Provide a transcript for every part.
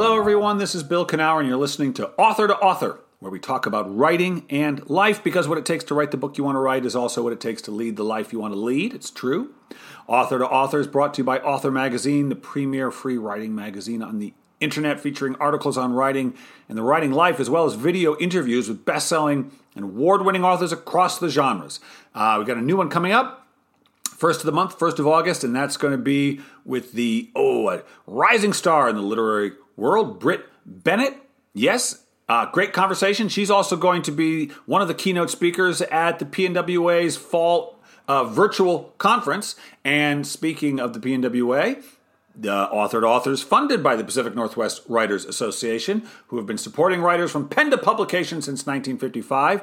Hello, everyone. This is Bill Kenower, and you're listening to Author to Author, where we talk about writing and life because what it takes to write the book you want to write is also what it takes to lead the life you want to lead. It's true. Author to Author is brought to you by Author Magazine, the premier free writing magazine on the internet featuring articles on writing and the writing life, as well as video interviews with best selling and award winning authors across the genres. Uh, we got a new one coming up first of the month, first of August, and that's going to be with the oh, rising star in the literary world, Brit Bennett. Yes, uh, great conversation. She's also going to be one of the keynote speakers at the PNWA's fall uh, virtual conference. And speaking of the PNWA, the authored authors funded by the Pacific Northwest Writers Association, who have been supporting writers from pen to publication since 1955,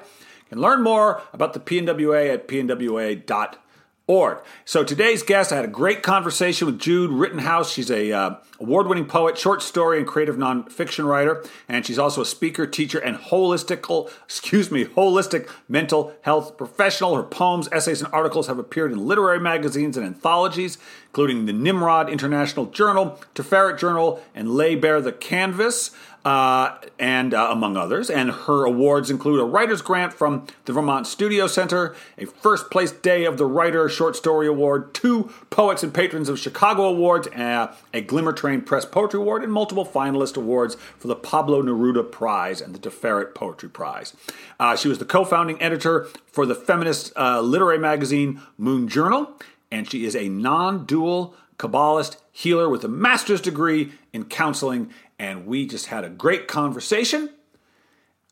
can learn more about the PNWA at pnwa.org org. So today's guest, I had a great conversation with Jude Rittenhouse. She's a uh, award-winning poet, short story, and creative nonfiction writer, and she's also a speaker, teacher, and holistical, excuse me, holistic mental health professional. Her poems, essays, and articles have appeared in literary magazines and anthologies, including the Nimrod International Journal, Tiferet Journal, and Lay Bare the Canvas uh, and uh, among others. And her awards include a writer's grant from the Vermont Studio Center, a first place Day of the Writer Short Story Award, two Poets and Patrons of Chicago Awards, uh, a Glimmer Train Press Poetry Award, and multiple finalist awards for the Pablo Neruda Prize and the Tiferet Poetry Prize. Uh, she was the co founding editor for the feminist uh, literary magazine Moon Journal, and she is a non dual Kabbalist healer with a master's degree in counseling and we just had a great conversation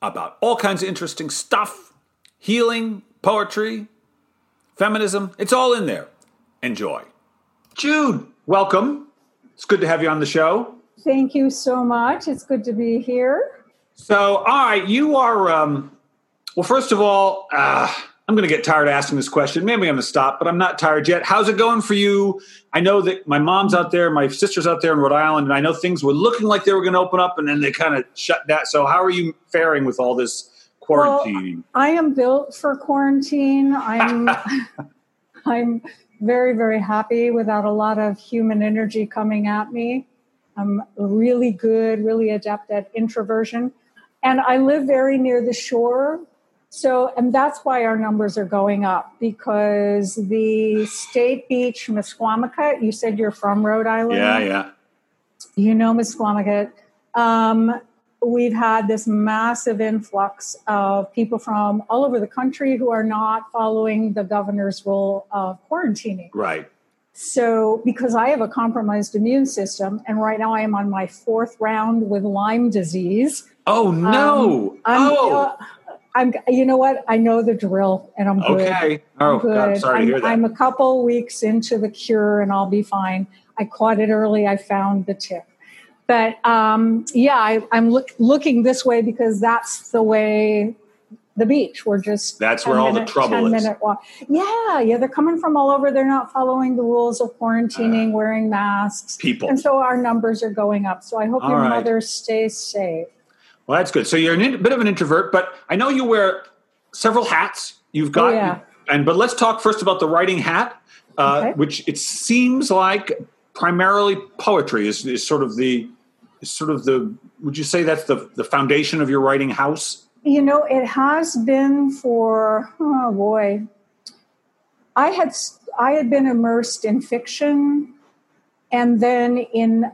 about all kinds of interesting stuff healing, poetry, feminism. It's all in there. Enjoy. Jude, welcome. It's good to have you on the show. Thank you so much. It's good to be here. So, all right, you are, um, well, first of all, uh, I'm going to get tired asking this question. Maybe I'm going to stop, but I'm not tired yet. How's it going for you? I know that my mom's out there, my sister's out there in Rhode Island, and I know things were looking like they were going to open up, and then they kind of shut that. So, how are you faring with all this quarantine? Well, I am built for quarantine. I'm, I'm very, very happy without a lot of human energy coming at me. I'm really good, really adept at introversion, and I live very near the shore so, and that's why our numbers are going up because the state beach, Misquamicut, you said you're from Rhode Island. Yeah, yeah. You know Misquamicut. Um, we've had this massive influx of people from all over the country who are not following the governor's rule of quarantining. Right. So, because I have a compromised immune system, and right now I am on my fourth round with Lyme disease. Oh no! Um, oh. Uh, I'm, you know what? I know the drill, and I'm good. Okay. Oh, I'm good. God, sorry I'm, to hear that. I'm a couple weeks into the cure, and I'll be fine. I caught it early. I found the tip. But um, yeah, I, am look, looking this way because that's the way the beach. We're just that's where all minute, the trouble is. walk. Yeah, yeah, they're coming from all over. They're not following the rules of quarantining, uh, wearing masks. People, and so our numbers are going up. So I hope all your right. mother stays safe. Well, that's good. So you're a bit of an introvert, but I know you wear several hats. You've got, oh, yeah. and but let's talk first about the writing hat, uh, okay. which it seems like primarily poetry is, is sort of the is sort of the. Would you say that's the the foundation of your writing house? You know, it has been for oh boy. I had I had been immersed in fiction, and then in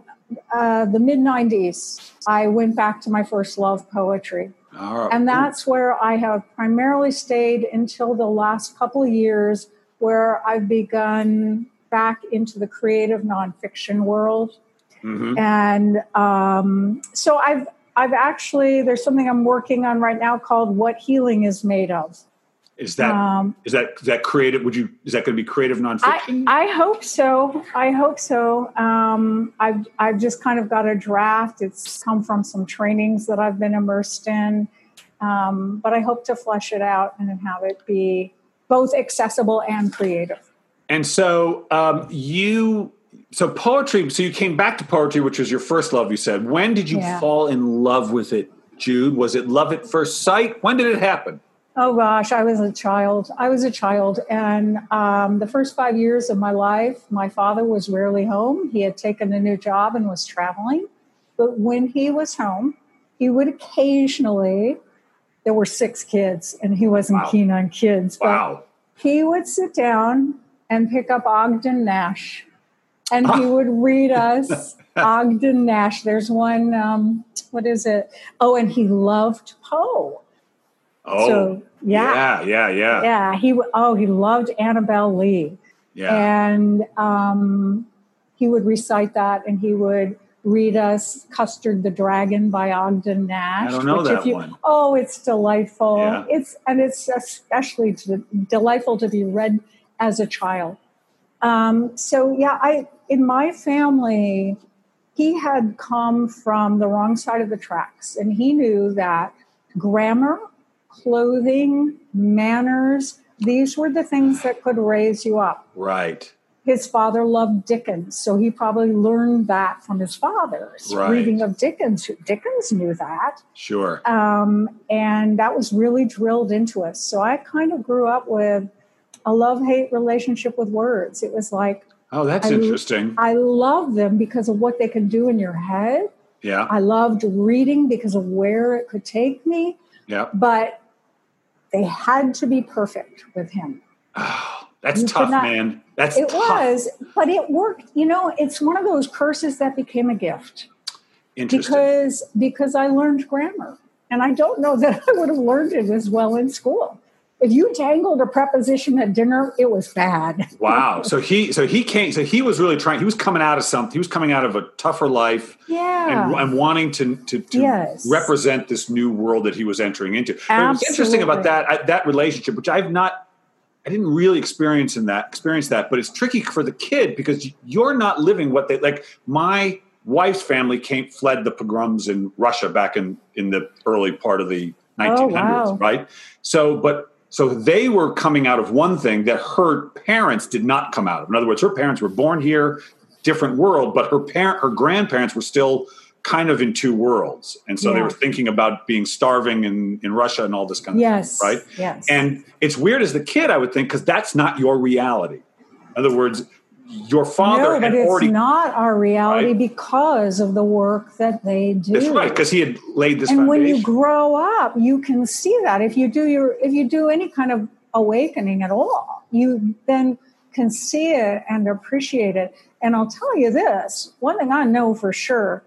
uh, the mid 90s, I went back to my first love, poetry. And that's where I have primarily stayed until the last couple of years, where I've begun back into the creative nonfiction world. Mm-hmm. And um, so I've I've actually there's something I'm working on right now called "What Healing Is Made Of." Is that um, is that is that creative? Would you is that going to be creative nonfiction? I, I hope so. I hope so. Um, I've I've just kind of got a draft. It's come from some trainings that I've been immersed in, um, but I hope to flesh it out and have it be both accessible and creative. And so um, you so poetry. So you came back to poetry, which was your first love. You said. When did you yeah. fall in love with it, Jude? Was it love at first sight? When did it happen? Oh gosh, I was a child. I was a child. And um, the first five years of my life, my father was rarely home. He had taken a new job and was traveling. But when he was home, he would occasionally, there were six kids, and he wasn't Wow. keen on kids, but Wow. he would sit down and pick up Ogden Nash, and he would read us Ogden Nash. There's one, um, what is it? Oh, and he loved Poe. Oh. so yeah, yeah, yeah, yeah. yeah. He oh, he loved Annabel Lee, Yeah. and um, he would recite that, and he would read us Custard the Dragon by Ogden Nash. I don't know which that if you- one. Oh, it's delightful. Yeah. It's and it's especially to, delightful to be read as a child. Um, so yeah, I in my family, he had come from the wrong side of the tracks, and he knew that grammar, clothing, manners. These were the things that could raise you up Right. his father loved Dickens, so he probably learned that from his father's Right. reading of Dickens. Dickens knew that, Sure. um, and that was really drilled into us. So I kind of grew up with a love hate relationship with words. It was like Oh, that's I- interesting. I love them because of what they can do in your head. Yeah. I loved reading because of where it could take me, Yeah. but they had to be perfect with him. Oh, that's You tough, not- man. That's It tough. was, but it worked. You know, it's one of those curses that became a gift Interesting. because because I learned grammar, and I don't know that I would have learned it as well in school. If you tangled a preposition at dinner, it was bad. wow. So he so he came so he was really trying he was coming out of something. He was coming out of a tougher life Yeah. and, and wanting to to, to Yes. represent this new world that he was entering into. But what's interesting about that I, that relationship, which I've not, I didn't really experience in that experience that, but it's tricky for the kid because you're not living what they like. My wife's family came fled the pogroms in Russia back in in the early part of the 1900s, Oh, wow. right? So, but so they were coming out of one thing that her parents did not come out of. In other words, her parents were born here, different world, but her parent, her grandparents were still kind of in two worlds, and so they were thinking about being starving in in Russia and all this kind of yes. stuff, right? Yes. And it's weird as the kid, I would think, because that's not your reality. In other words, your father no, had but it's already. not our reality Right. because of the work that they do. that's right, because he had laid this and when you grow up you can see that if you do your if you do any kind of awakening at all you then can see it and appreciate it and i'll tell you this one thing i know for sure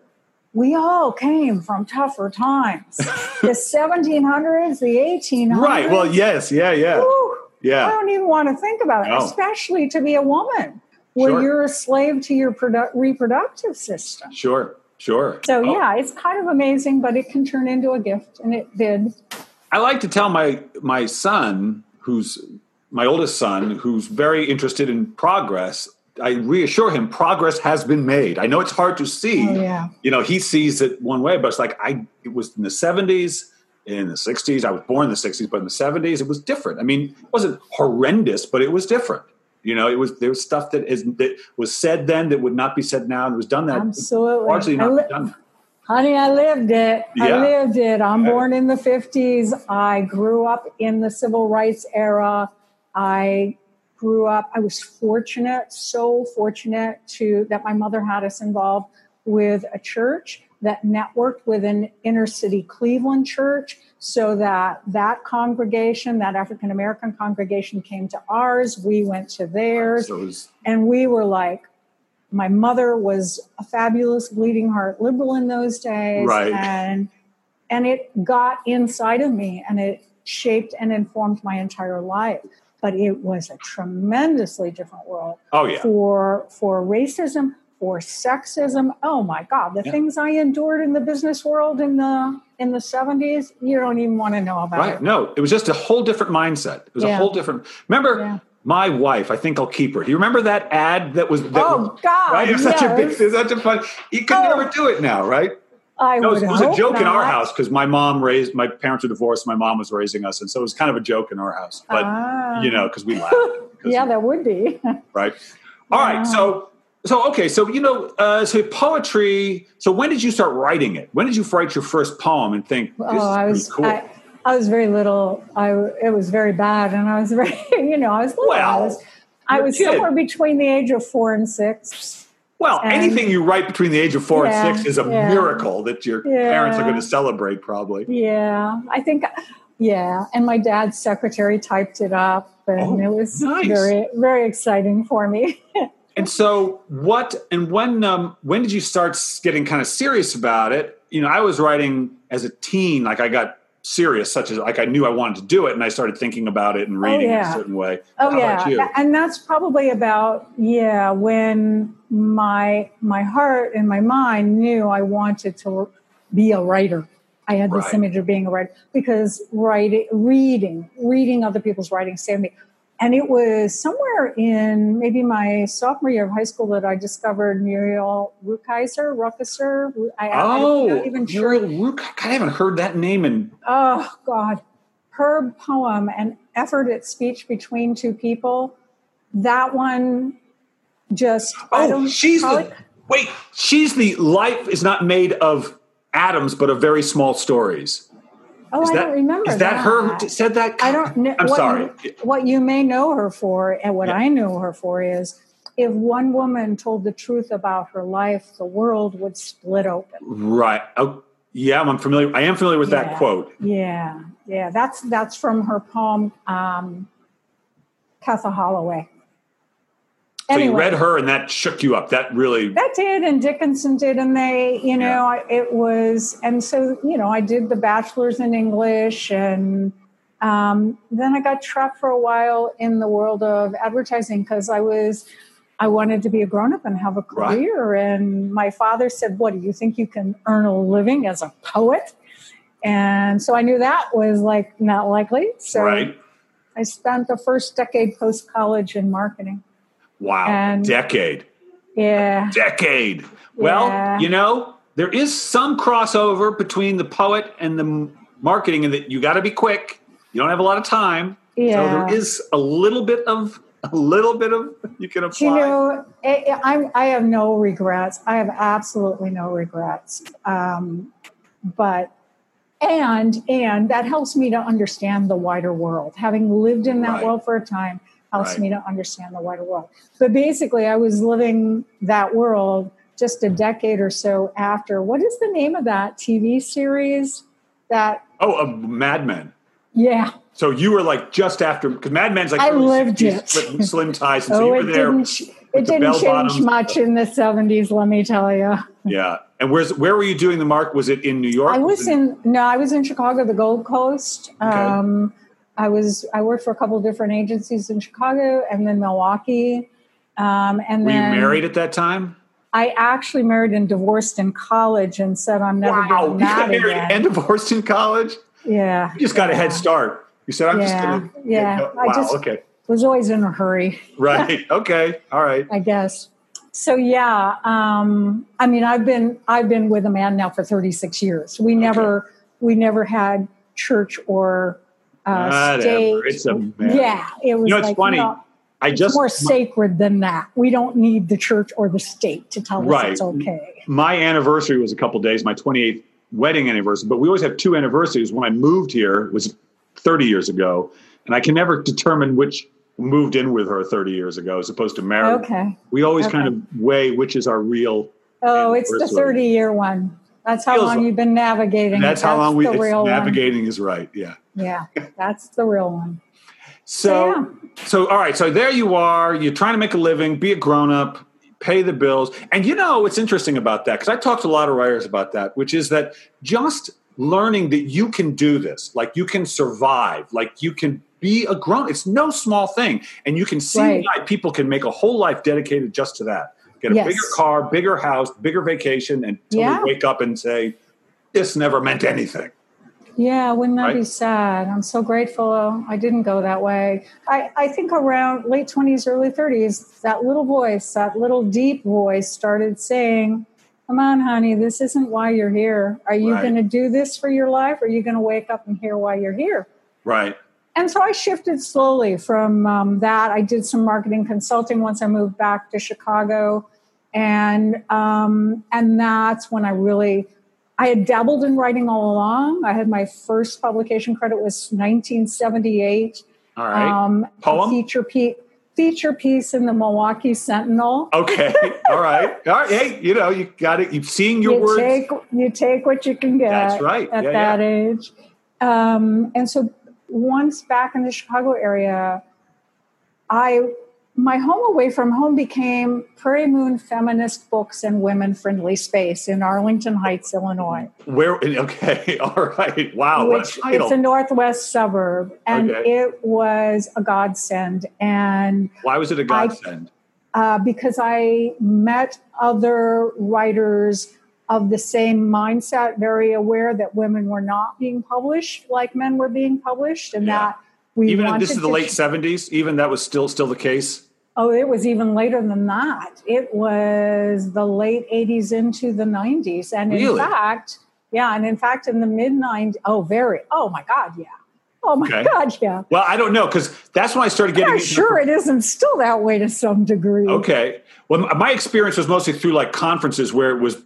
we all came from tougher times the 1700s the 1800s right. Well, yes. Yeah. Yeah. Whew, i don't even want to think about it No. especially to be a woman where Sure. you're a slave to your produ- reproductive system Sure. Sure. so Oh, yeah, it's kind of amazing, but it can turn into a gift, and it did. I like to tell my my son, who's my oldest son, who's very interested in progress. I reassure him progress has been made. I know it's hard to see. Oh, yeah. You know, he sees it one way, but it's like I. It was in the seventies, in the sixties. I was born in the sixties, but in the seventies, it was different. I mean, it wasn't horrendous, but it was different. You know, it was there was stuff that is that was said then that would not be said now, and it was done that Absolutely. largely not li- done. Honey, I lived it. Yeah. I lived it. I'm born in the 50s. I grew up in the civil rights era. I grew up, I was fortunate, so fortunate to that my mother had us involved with a church that networked with an inner city Cleveland church so that that congregation, that African American congregation came to ours, we went to theirs So was and we were like my mother was a fabulous bleeding heart liberal in those days Right. and and it got inside of me and it shaped and informed my entire life but it was a tremendously different world oh yeah. for for racism for sexism oh my god the Yeah. things i endured in the business world in the in the 70s you don't even want to know about Right. it No, it was just a whole different mindset. It was a whole different. Remember, Yeah. my wife. I think I'll keep her. Do you remember that ad that was? That Oh, was, God, Right. It was such a big. yes. It was such a fun. You could Oh. never do it now, right? i No, it was, would it was a joke in our house because my mom raised. My parents were divorced. My mom was raising us, and so it was kind of a joke in our house. But Ah. you know, because we laughed. yeah that would be Right. All right. So. So okay, so you know, uh, so poetry. So when did you start writing it? When did you write your first poem and think this oh, I is was cool? I, I was very little. I it was very bad, and I was very you know I was little. I Well, was I was somewhere between the age of four and six. Well, And- anything you write between the age of four Yeah, and six is a yeah. miracle that your parents are going to celebrate, probably. Yeah, I think, yeah. And my dad's secretary typed it up, and Oh, it was nice. very, very exciting for me. And so, what and when um, when did you start getting kind of serious about it? You know, I was writing as a teen, like I got serious, such as like I knew I wanted to do it, and I started thinking about it and reading in a certain way. Oh How yeah, and that's probably about yeah when my my heart and my mind knew I wanted to be a writer. I had this Right. image of being a writer because writing, reading, reading other people's writing saved me. And it was somewhere in maybe my sophomore year of high school that I discovered Muriel Rukeyser, Ruckesser. I, Oh, I'm not even sure Muriel Rook. God, I haven't heard that name in. oh god her poem an effort at speech between two people that one just I Oh, don't she's the wait. She's the life is not made of atoms, but of very small stories. Oh Is i that don't remember is that, her who said that? i don't know I'm what sorry. you, what you may know her for and what Yeah. i know her for is if one woman told the truth about her life the world would split open Right. Oh, yeah, I'm familiar. I am familiar with that quote. yeah yeah that's that's from her poem um Käthe Kollwitz. So you read her, and that shook you up. That really. That did, and Dickinson did, and they, you know, I it was, and so, you know, I did the bachelor's in English, and um, then I got trapped for a while in the world of advertising because I was, I wanted to be a grown up and have a Right. career. And my father said, What do you think you can earn a living as a poet? And so I knew that was like not likely. So right. I spent the first decade post college in marketing. Wow. and- Decade. Yeah. Decade. Well, Yeah. you know, there is some crossover between the poet and the marketing, and that you got to be quick. You don't have a lot of time. Yeah. So there is a little bit of a little bit of you can apply. You know, I, I, I have no regrets. I have absolutely no regrets. Um, but and and that helps me to understand the wider world. Having lived in that Right. world for a time helps Right. me to understand the wider world. But basically, I was living that world just a decade or so after. What is the name of that TV series? That oh, a Mad Men. yeah. So you were like just after because Mad Men's like I lived it. Slim, Slim Tyson. So oh, you it there. didn't. It didn't change bottoms. much in the seventies. Let me tell you. Yeah. And where's where were you doing the mark? Was it in New York? I was in no, I was in Chicago, the Gold Coast. Okay. Um, I was I worked for a couple of different agencies in Chicago and then Milwaukee. Um, and Were you married at that time? I actually married and divorced in college and said I'm never Wow. getting You got married married again. and divorced in college? yeah, You just got a head start. You said, I'm just Yeah, going to. yeah. I Wow. just- okay. was always in a hurry. Right. okay. All right. I guess. So yeah, um, I mean, I've been I've been with a man now for 36 years. We never we never had church or uh, state. It's a man. yeah, it was You know, it's like funny. no, I it's just more sacred than that. We don't need the church or the state to tell us it's okay. my anniversary was a couple days, my 28th wedding anniversary, but we always have two anniversaries. When I moved here was 30 years ago, and I can never determine which moved in with her 30 years ago as opposed to married. Okay. We always Okay. kind of weigh which is our real. Oh, it's the 30 year one. That's how long like- you've been navigating. That's how long we real navigating is right. Yeah. Yeah, that's the real one. So, Yeah. so all right. So there you are. You're trying to make a living, be a grown up, pay the bills, and you know what's interesting about that because I talked to a lot of writers about that, which is that just learning that you can do this, like you can survive, like you can be a grown. It's no small thing, and you can see Right. why people can make a whole life dedicated just to that. Get a Yes. bigger car, bigger house, bigger vacation, and Yeah. wake up and say, "This never meant anything." Yeah, wouldn't that be sad? I'm so grateful I didn't go that way. I, I think around late 20s, early 30s, that little voice, that little deep voice started saying, Come on, honey, this isn't why you're here. Are you Right. going to do this for your life? Or are you going to wake up and hear why you're here? Right. And so I shifted slowly from um, that. I did some marketing consulting once I moved back to Chicago, and um, and that's when I really I had dabbled in writing all along. I had my first publication credit was 1978. All right. Um, Poem? feature piece. feature piece in the Milwaukee Sentinel. Okay, all right, all right. Hey, you know, you got it. You've seen your you words. Take, you take what you can get. That's right. At Yeah, that yeah. age, um, and so once back in the Chicago area, I my home away from home became Prairie Moon Feminist Books and Women Friendly Space in Arlington Heights, Illinois. Where? Okay, all right. Wow, which it's a northwest suburb, and Okay. it was a godsend. And Why was it a godsend? uh, because I met other writers of the same mindset, very aware that women were not being published like men were being published, and Yeah. that we even in, wanted this is the late seventies. Even that was still still the case. Oh, it was even later than that. It was the late 80s into the 90s. And in fact, yeah, and in fact, in the mid 90s, oh, very, oh my God, yeah. Oh my Okay. God, yeah. Well, I don't know because that's when I started getting. The- sure, it isn't still that way to some degree. Okay. Well, my experience was mostly through like conferences where it was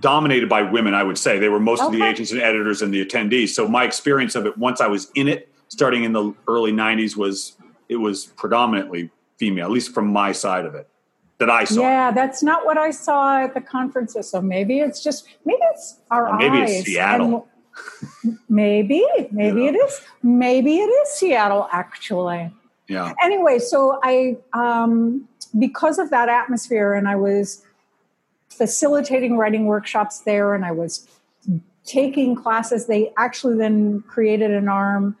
dominated by women, I would say. They were most of the agents and editors and the attendees. So my experience of it once I was in it, starting in the early 90s, was it was predominantly female, at least from my side of it that I saw. Yeah, that's not what I saw at the conferences. So maybe it's just, maybe it's our Or maybe it's. Seattle. And maybe, maybe Yeah. it is. Maybe it is Seattle, actually. Yeah. anyway, so I, um, because of that atmosphere, and I was facilitating writing workshops there, and I was taking classes. They actually then created an arm,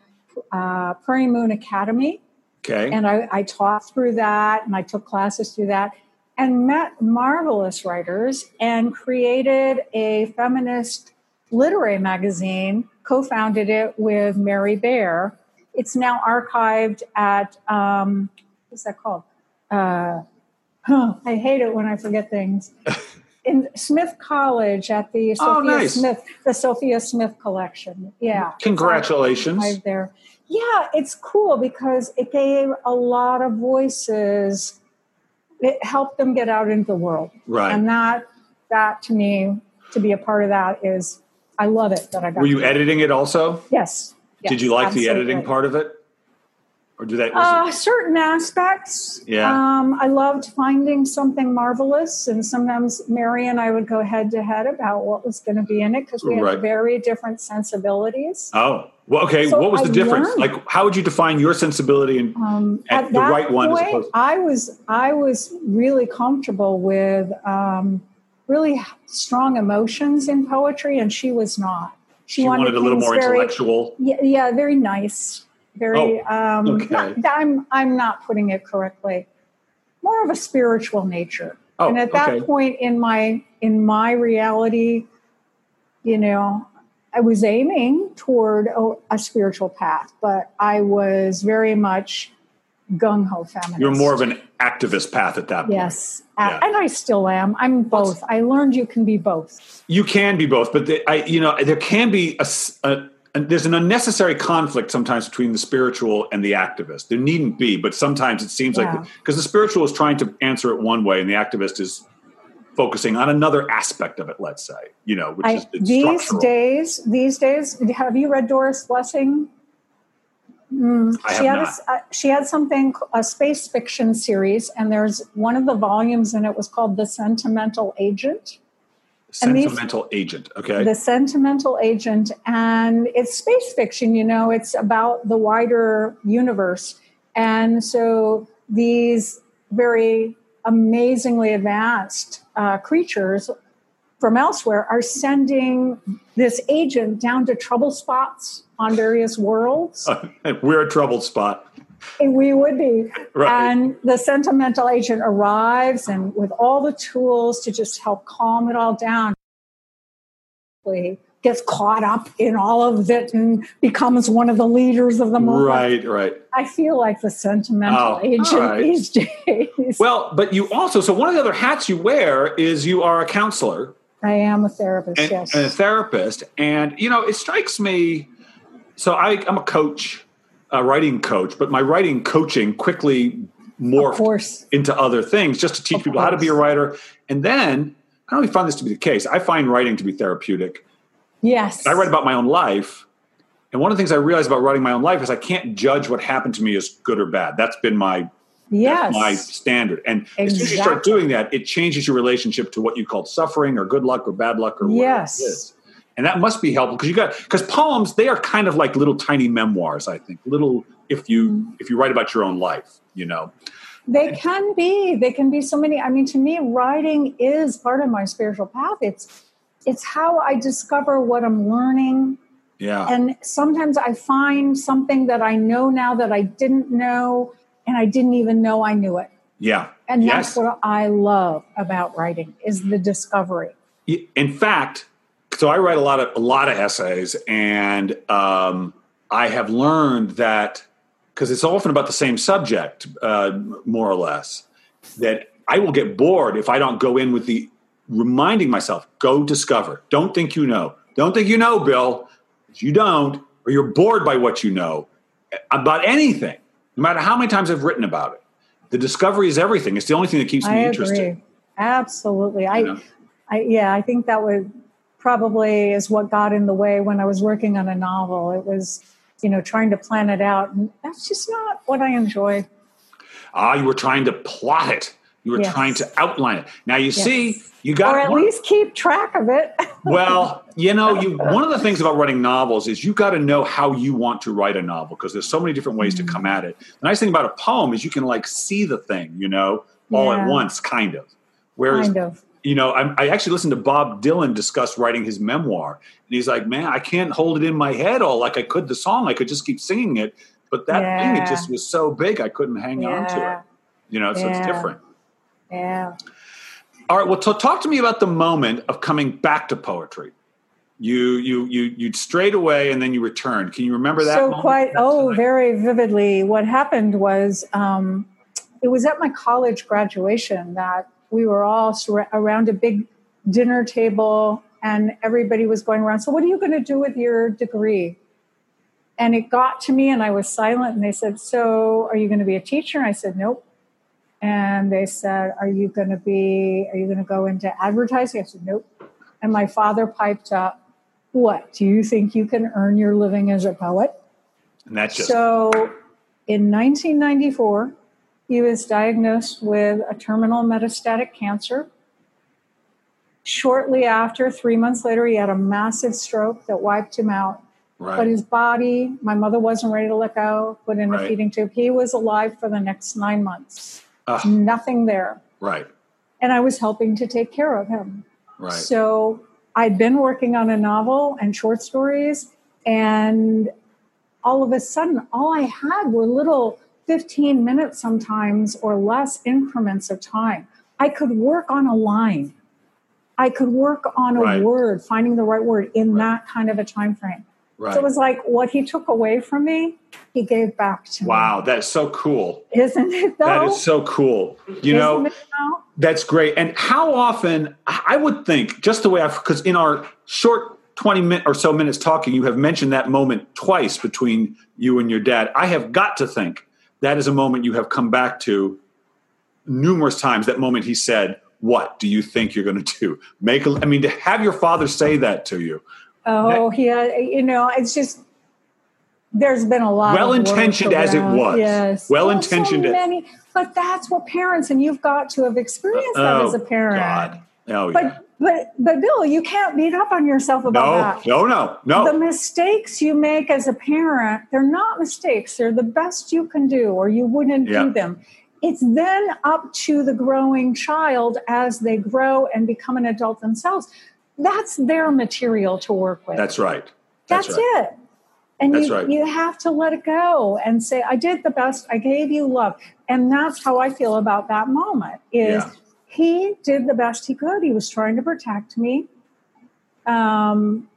uh, Prairie Moon Academy, Okay. and I, I taught through that, and I took classes through that, and met marvelous writers, and created a feminist literary magazine. Co-founded it with Mary Bear. It's now archived at um, what's that called? Uh, huh, I hate it when I forget things. In Smith College at the Oh, Sophia nice. Smith, the Sophia Smith collection. Yeah, Congratulations. archived there. Yeah, it's cool because it gave a lot of voices. It helped them get out into the world, Right. and that that to me to be a part of that is I love it that I got. Were you editing it also? Yes. Did you like the editing part of it? Or that? Was Uh, certain aspects. Yeah. Um, I loved finding something marvelous, and sometimes Mary and I would go head to head about what was going to be in it because we had Right. very different sensibilities. oh, well, okay. So what was the I difference? learned. Like, how would you define your sensibility and Um, And the right one as opposed to- I was I was really comfortable with um, really strong emotions in poetry, and she was not. She you wanted, a little more very, intellectual? Yeah, yeah, very nice. Very. um, Oh, okay. not- I'm I'm not putting it correctly. More of a spiritual nature. Oh, and at that okay. point in my in my reality, you know, I was aiming toward a, a spiritual path, but I was very much gung ho feminist. You're more of an activist path at that point. yes, Yeah. and I still am. I'm both. I learned you can be both. You can be both, but the, I, you know, there can be a- a- there's an unnecessary conflict sometimes between the spiritual and the activist. There needn't be, but sometimes it seems Yeah. like because the spiritual is trying to answer it one way, and the activist is focusing on another aspect of it. Let's say, you know, which I, is these structural. days, these days, have you read Doris Lessing? Mm, I she have had a s- uh, she had something a space fiction series, and there's one of the volumes and it was called "The Sentimental Agent." And these- sentimental agent. Okay, the sentimental agent and it's space fiction you know it's about the wider universe and so these very amazingly advanced uh, creatures from elsewhere are sending this agent down to trouble spots on various worlds we're a troubled spot. We would be Right. and the sentimental agent arrives and with all the tools to just help calm it all down gets caught up in all of it and becomes one of the leaders of the movement Right, right. i feel like the sentimental Oh, agent right. these days Well, but you also so one of the other hats you wear is you are a counselor i am a therapist and, yes and a therapist, and you know it strikes me. So I, I'm a coach, a writing coach, but my writing coaching quickly morphed into other things just to teach Of people how to be a writer. And then I don't really find this to be the case. I find writing to be therapeutic. yes I write about my own life. And one of the things I realized about writing my own life is I can't judge what happened to me as good or bad. That's been my Yes. My standard. And as soon as you start doing that, it changes your relationship to what you call suffering or good luck or bad luck or whatever Yes. And that must be helpful because you got because poems they are kind of like little tiny memoirs. I think little if you Mm-hmm. if you write about your own life, you know. They can be. They can be so many. I mean, to me, writing is part of my spiritual path. It's it's how I discover what I'm learning. Yeah. And sometimes I find something that I know now that I didn't know, and I didn't even know I knew it. yeah. And yes. that's what I love about writing is the discovery. in fact, so I write a lot of a lot of essays, and um, I have learned that because it's often about the same subject, uh, more or less, that I will get bored if I don't go in with the reminding myself, go discover. Don't think you know. Don't think you know, Bill. You don't, or you're bored by what you know about anything, no matter how many times I've written about it. The discovery is everything. It's the only thing that keeps me I interested. Absolutely. I, you know? I, yeah, I think that would probably is what got in the way when I was working on a novel. It was, you know, trying to plan it out. And that's just not what I enjoy. Ah, you were trying to plot it. You were Yes. trying to outline it. Now you see, you got Or at one- least keep track of it. well, you know, you one of the things about writing novels is you got to know how you want to write a novel because there's so many different ways Mm-hmm. to come at it. The nice thing about a poem is you can like see the thing, you know, all at once, kind of. Whereas kind of. You know, I, I actually listened to Bob Dylan discuss writing his memoir, and he's like, "Man, I can't hold it in my head all like I could the song. I could just keep singing it, but that thing, it just was so big, I couldn't hang on to it. You know, so it's different. Yeah. All right. Well, t- talk to me about the moment of coming back to poetry. You you you you'd strayed away and then you returned. Can you remember that? so moment? quite oh time? very vividly what happened was um, it was at my college graduation that we were all sur- around a big dinner table and everybody was going around so what are you going to do with your degree? And it got to me and i was silent and they said so are you going to be a teacher? And i said nope. And they said are you going to be are you going to go into advertising? I said nope. And my father piped up what? Do you think you can earn your living as a poet? And that just so in 1994, he was diagnosed with a terminal metastatic cancer. Shortly after, three months later, he had a massive stroke that wiped him out. right. But his body, my mother wasn't ready to let go, put in Right. a feeding tube. He was alive for the next nine months. Ugh, Nothing there. right. And I was helping to take care of him. Right. So I'd been working on a novel and short stories, and all of a sudden, all I had were little 15 minutes sometimes or less increments of time. I could work on a line. I could work on a Right. word, finding the right word in Right. that kind of a time frame. right. So it was like what he took away from me, he gave back to me. wow, that's so cool. Isn't it though? That is so cool. You know, it? That's great. And how often, I would think, just the way I've, because in our short 20 minute or so minutes talking, you have mentioned that moment twice between you and your dad. I have got to think that is a moment you have come back to numerous times. That moment he said, What do you think you're going to do? Make a, I mean, to have your father say that to you, Oh, yeah. You know, it's just there's been a lot. Well-intentioned as it was. Yes, Well-intentioned So many, but that's what parents, and you've got to have experienced that as a parent. Oh, God. Oh, But yeah. But but Bill, you can't beat up on yourself about No, that. no, no, no. The mistakes you make as a parent, they're not mistakes. They're the best you can do, or you wouldn't Yeah. do them. It's then up to the growing child as they grow and become an adult themselves. That's their material to work with. That's right. That's, That's, right. it. And That's you, right. you have to let it go and say, I did the best. I gave you love. And that's how I feel about that moment is Yeah. He did the best he could. He was trying to protect me. Um,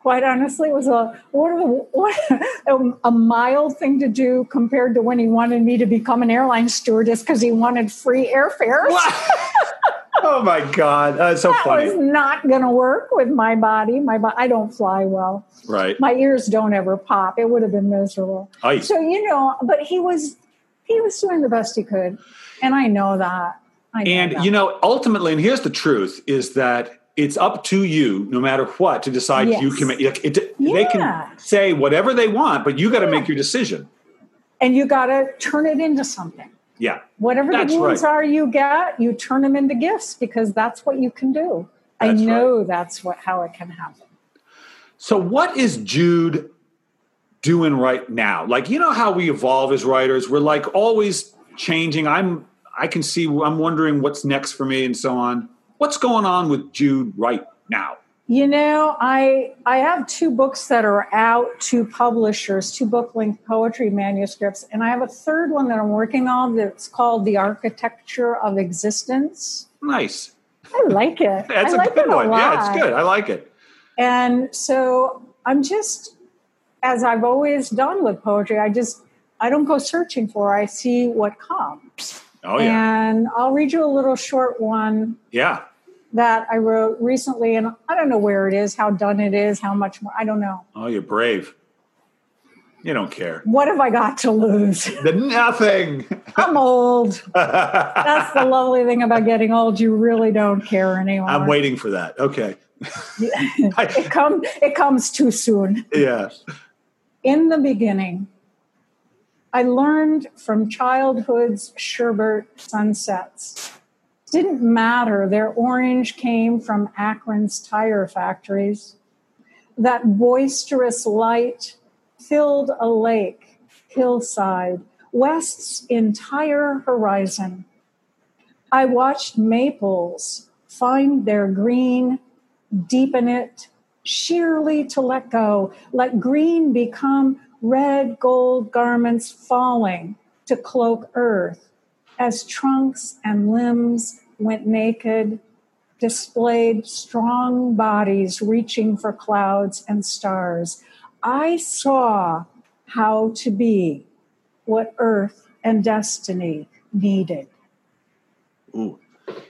quite honestly, it was a what, are what a, a mild thing to do compared to when he wanted me to become an airline stewardess because he wanted free airfares. oh my God. That's so That funny. was not going to work with my body. My bo- I don't fly well. right. my ears don't ever pop. It would have been miserable. Ice. So you know, but he was he was doing the best he could, and I know that. I And that. you know, ultimately, and here's the truth: is that it's up to you, no matter what, to decide Yes. you commit it, it, They can say whatever they want, but you got to make your decision. and you got to turn it into something. Yeah. Whatever That's the wounds right. are you get, you turn them into gifts because that's what you can do. I That's know that's what how it can happen. So, what is Jude doing right now? Like, you know how we evolve as writers? We're like always changing. I'm, I can see, I'm wondering what's next for me and so on. What's going on with Jude right now? You know, I I have two books that are out to publishers, two book length poetry manuscripts, and I have a third one that I'm working on that's called The Architecture of Existence. Nice. I like it. That's I a like good it a one. Yeah, it's good. I like it. And so I'm just, as I've always done with poetry, I just I don't go searching for. I see what comes. Oh, yeah. And I'll read you a little short one Yeah. that I wrote recently, and I don't know where it is, how done it is, how much more. I don't know. Oh, you're brave. You don't care. What have I got to lose? The nothing. I'm old. That's the lovely thing about getting old. You really don't care anymore. I'm waiting for that. Okay. it, come, it comes too soon. Yeah. In the beginning, I learned from childhood's sherbet sunsets. Didn't matter, their orange came from Akron's tire factories. That boisterous light filled a lake, hillside, West's entire horizon. I watched maples find their green, deepen it, sheerly to let go, let green become red gold garments falling to cloak earth as trunks and limbs went naked, displayed strong bodies reaching for clouds and stars. I saw how to be what earth and destiny needed. Ooh.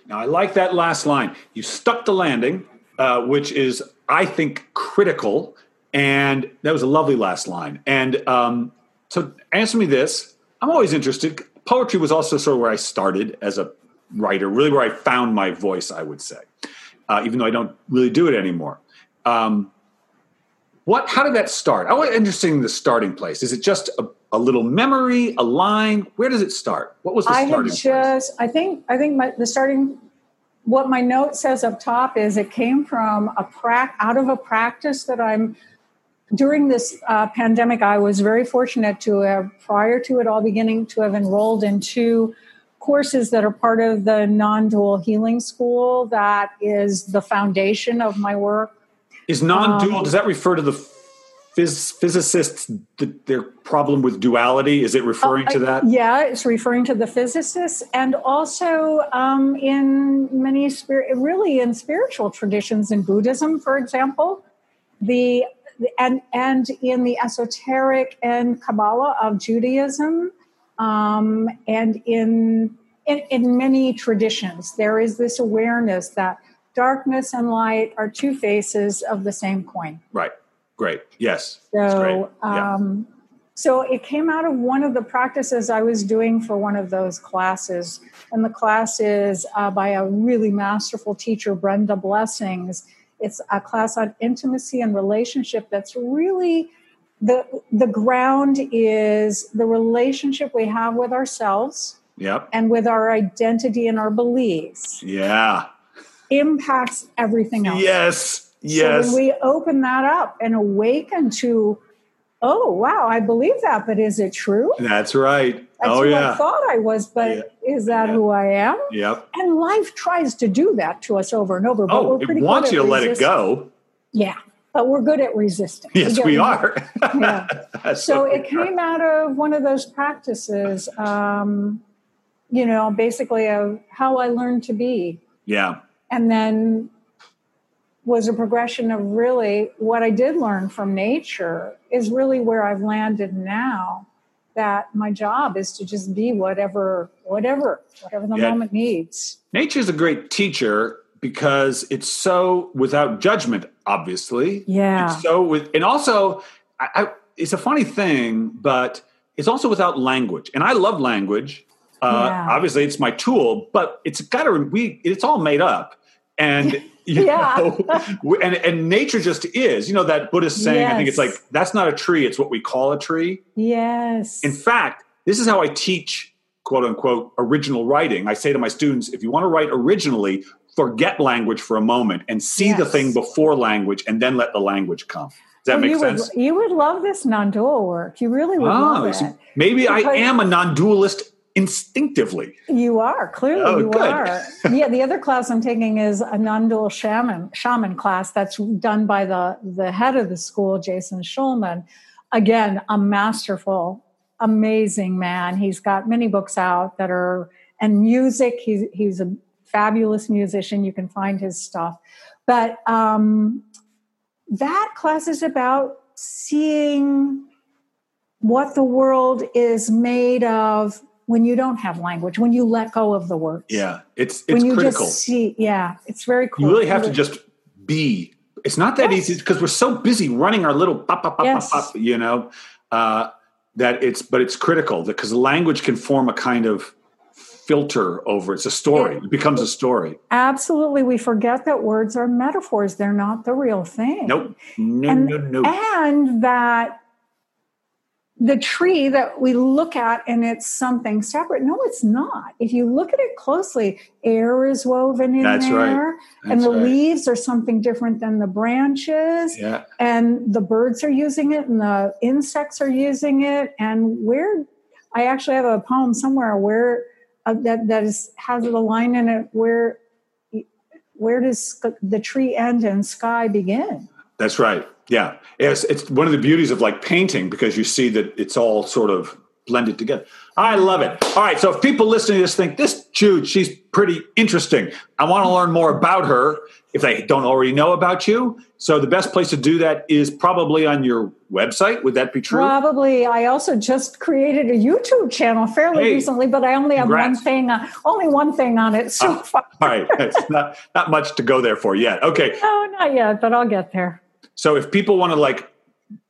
Now, I like that last line. You stuck the landing, uh, which is, I think, critical. And that was a lovely last line. And um, so, answer me this. I'm always interested. Poetry was also sort of where I started as a writer, really where I found my voice, I would say, uh, even though I don't really do it anymore. Um, what? How did that start? I was interested in the starting place. Is it just a, a little memory, a line? Where does it start? What was the I starting place? just, I think, I think my, the starting, what my note says up top is it came from a prac out of a practice that I'm during this uh, pandemic. I was very fortunate to have, prior to it all beginning, to have enrolled in two courses that are part of the non-dual healing school. That is the foundation of my work. Is non-dual? Um, does that refer to the phys- physicists? The, their problem with duality? Is it referring to that? Yeah, it's referring to the physicists, and also um, in many spirit, really in spiritual traditions in Buddhism, for example, the and and in the esoteric and Kabbalah of Judaism, um, and in, in in many traditions, there is this awareness that darkness and light are two faces of the same coin. Right. Great. Yes. Great. So, Yeah. um, so it came out of one of the practices I was doing for one of those classes, and the class is uh, by a really masterful teacher, Brenda Blessings. It's a class on intimacy and relationship. That's really the the ground is the relationship we have with ourselves Yep. and with our identity and our beliefs Yeah. impacts everything else. Yes. Yes. So when we open that up and awaken to, oh wow, I believe that, but is it true? That's right. That's oh yeah. I thought I was, but is that Yeah. who I am? Yep. And life tries to do that to us over and over. But Oh, we're it pretty wants good you to let it go. Yeah, but we're good at resisting. Yes, get we are. Yeah. So it we are. came out of one of those practices, um, you know, basically of how I learned to be. Yeah. and then was a progression of really what I did learn from nature is really where I've landed now that my job is to just be whatever whatever whatever the Yeah. moment needs. Nature's a great teacher because it's so without judgment, obviously. Yeah. It's so with, and also, I, I, it's a funny thing, but it's also without language. And I love language. Uh, Yeah. Obviously, it's my tool, but it's got to we. It's all made up, and you Yeah. know, and and nature just is. You know that Buddhist saying. I think it's like that's not a tree; it's what we call a tree. Yes. In fact, this is how I teach quote unquote original writing, I say to my students, if you want to write originally, forget language for a moment and see yes. the thing before language and then let the language come. Does that well, make you sense? Would, you would love this non-dual work. You really would oh, love it. Maybe because I am a non-dualist instinctively. You are clearly oh, you good. are. yeah, the other class I'm taking is a non-dual shaman shaman class that's done by the the head of the school, Jason Shulman. Again, a masterful, amazing man. He's got many books out that are and music. He's he's a fabulous musician. You can find his stuff, but um, that class is about seeing what the world is made of when you don't have language, when you let go of the words. Yeah, it's it's when you critical. Just see, yeah, it's very cool. You really have to just be. It's not that yes. easy because we're so busy running our little pop, pop, pop, yes. pop, you know, uh, that it's, but it's critical because language can form a kind of filter over it's a story it, it, becomes a story absolutely we forget that words are metaphors they're not the real thing nope no and, no no and that the tree that we look at and it's something separate. No, it's not. If you look at it closely, air is woven in That's there, right. and the right. leaves are something different than the branches. Yeah. And the birds are using it, and the insects are using it. And where I actually have a poem somewhere where uh, that that is has a line in it where where does the tree end and sky begin? That's right. Yeah, it's, it's one of the beauties of like painting because you see that it's all sort of blended together. I love it. All right, so if people listening to this think this Jude, she's pretty interesting. I want to learn more about her if they don't already know about you. So the best place to do that is probably on your website. Would that be true? Probably. I also just created a YouTube channel fairly hey, recently, but I only have congrats. one thing, uh, only one thing on it so uh, far. all right, it's not not much to go there for yet. Okay. No, not yet, but I'll get there. So if people want to like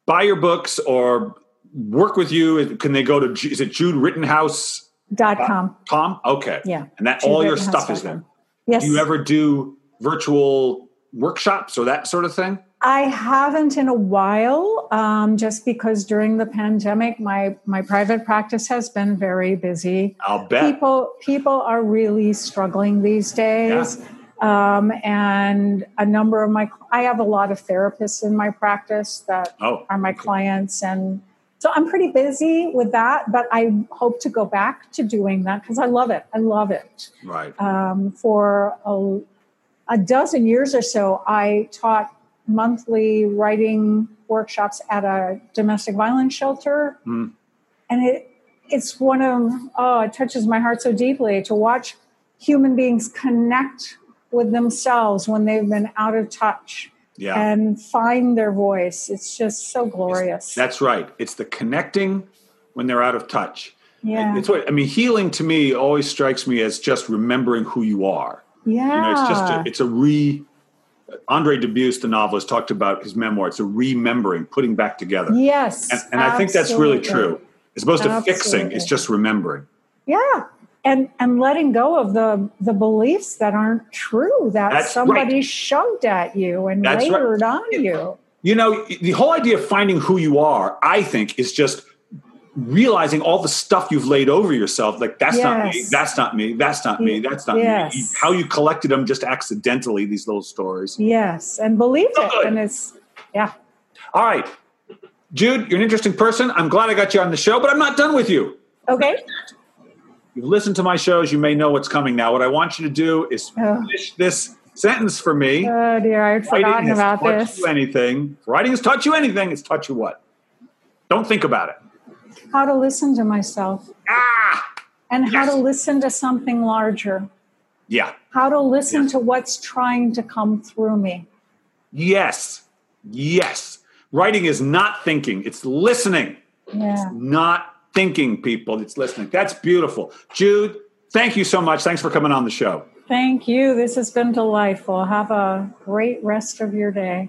buy your books or work with you, can they go to is it Jude Rittenhouse dot com? Com? Okay. Yeah. And that Jude all your stuff is there. Yes. Do you ever do virtual workshops or that sort of thing? I haven't in a while, um, just because during the pandemic, my my private practice has been very busy. I'll bet people people are really struggling these days. Yeah. Um, and a number of my, I have a lot of therapists in my practice that oh, are my clients. And so I'm pretty busy with that, but I hope to go back to doing that because I love it. I love it. Right. Um, for a, a dozen years or so, I taught monthly writing workshops at a domestic violence shelter. Mm. And it, it's one of, oh, it touches my heart so deeply to watch human beings connect with themselves when they've been out of touch yeah. and find their voice. It's just so glorious. It's, that's right. It's the connecting when they're out of touch. Yeah. It's what I mean. Healing to me always strikes me as just remembering who you are. Yeah. You know, it's just a, it's a re. Andre Dubus, the novelist, talked about his memoir. It's a remembering, putting back together. Yes, and, and I think that's really true. As opposed to fixing, it's just remembering. Yeah, and and letting go of the the beliefs that aren't true that That's somebody right. shoved at you and That's layered right. on you. You know the whole idea of finding who you are i think is just realizing all the stuff you've laid over yourself like that's yes. not me that's not me that's not me that's not yes. me how you collected them just accidentally these little stories. Yes and believe it and it's yeah. All right. Jude you're an interesting person. I'm glad i got you on the show but i'm not done with you. Okay You've listened to my shows, you may know what's coming now. What I want you to do is oh. finish this sentence for me. Oh dear, I'd forgotten about this. You anything? If writing has taught you anything, it's taught you what? Don't think about it. How to listen to myself. Ah! And yes. how to listen to something larger. Yeah. How to listen yes. to what's trying to come through me. Yes. Yes. Writing is not thinking, it's listening. Yeah. It's not thinking people that's listening. That's beautiful. Jude, thank you so much. Thanks for coming on the show. Thank you. This has been delightful. Have a great rest of your day.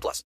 18 plus.